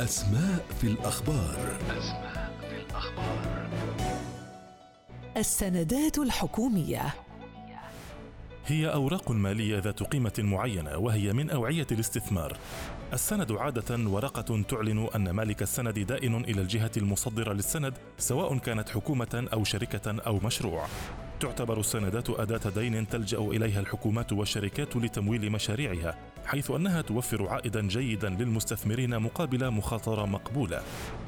أسماء في الأخبار أسماء في الأخبار السندات الحكومية هي أوراق مالية ذات قيمة معينة وهي من أوعية الاستثمار. السند عادة ورقة تعلن أن مالك السند دائن إلى الجهة المصدرة للسند سواء كانت حكومة أو شركة أو مشروع. تعتبر السندات أداة دين تلجأ إليها الحكومات والشركات لتمويل مشاريعها، حيث أنها توفر عائدا جيدا للمستثمرين مقابل مخاطرة مقبولة.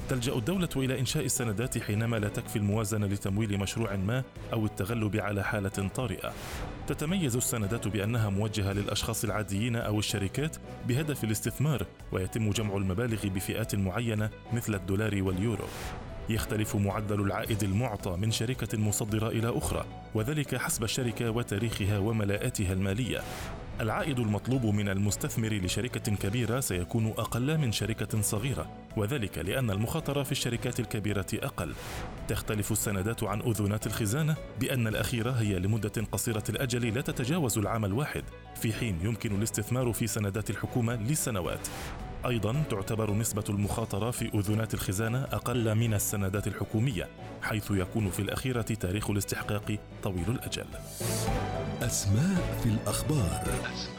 تلجأ الدولة إلى إنشاء السندات حينما لا تكفي الموازنة لتمويل مشروع ما أو التغلب على حالة طارئة. تتميز السندات بأنها موجهة للأشخاص العاديين أو الشركات بهدف الاستثمار ويتم جمع المبالغ بفئات معينة مثل الدولار واليورو. يختلف معدل العائد المعطى من شركة مصدرة إلى أخرى وذلك حسب الشركة وتاريخها وملاءاتها المالية. العائد المطلوب من المستثمر لشركة كبيرة سيكون أقل من شركة صغيرة وذلك لأن المخاطرة في الشركات الكبيرة أقل. تختلف السندات عن أذونات الخزانة بأن الأخيرة هي لمدة قصيرة الأجل لا تتجاوز العام الواحد في حين يمكن الاستثمار في سندات الحكومة لسنوات أيضا تعتبر نسبة المخاطرة في اذونات الخزانة أقل من السندات الحكومية حيث يكون في الأخيرة تاريخ الاستحقاق طويل الأجل. أسماء في الأخبار. أسماء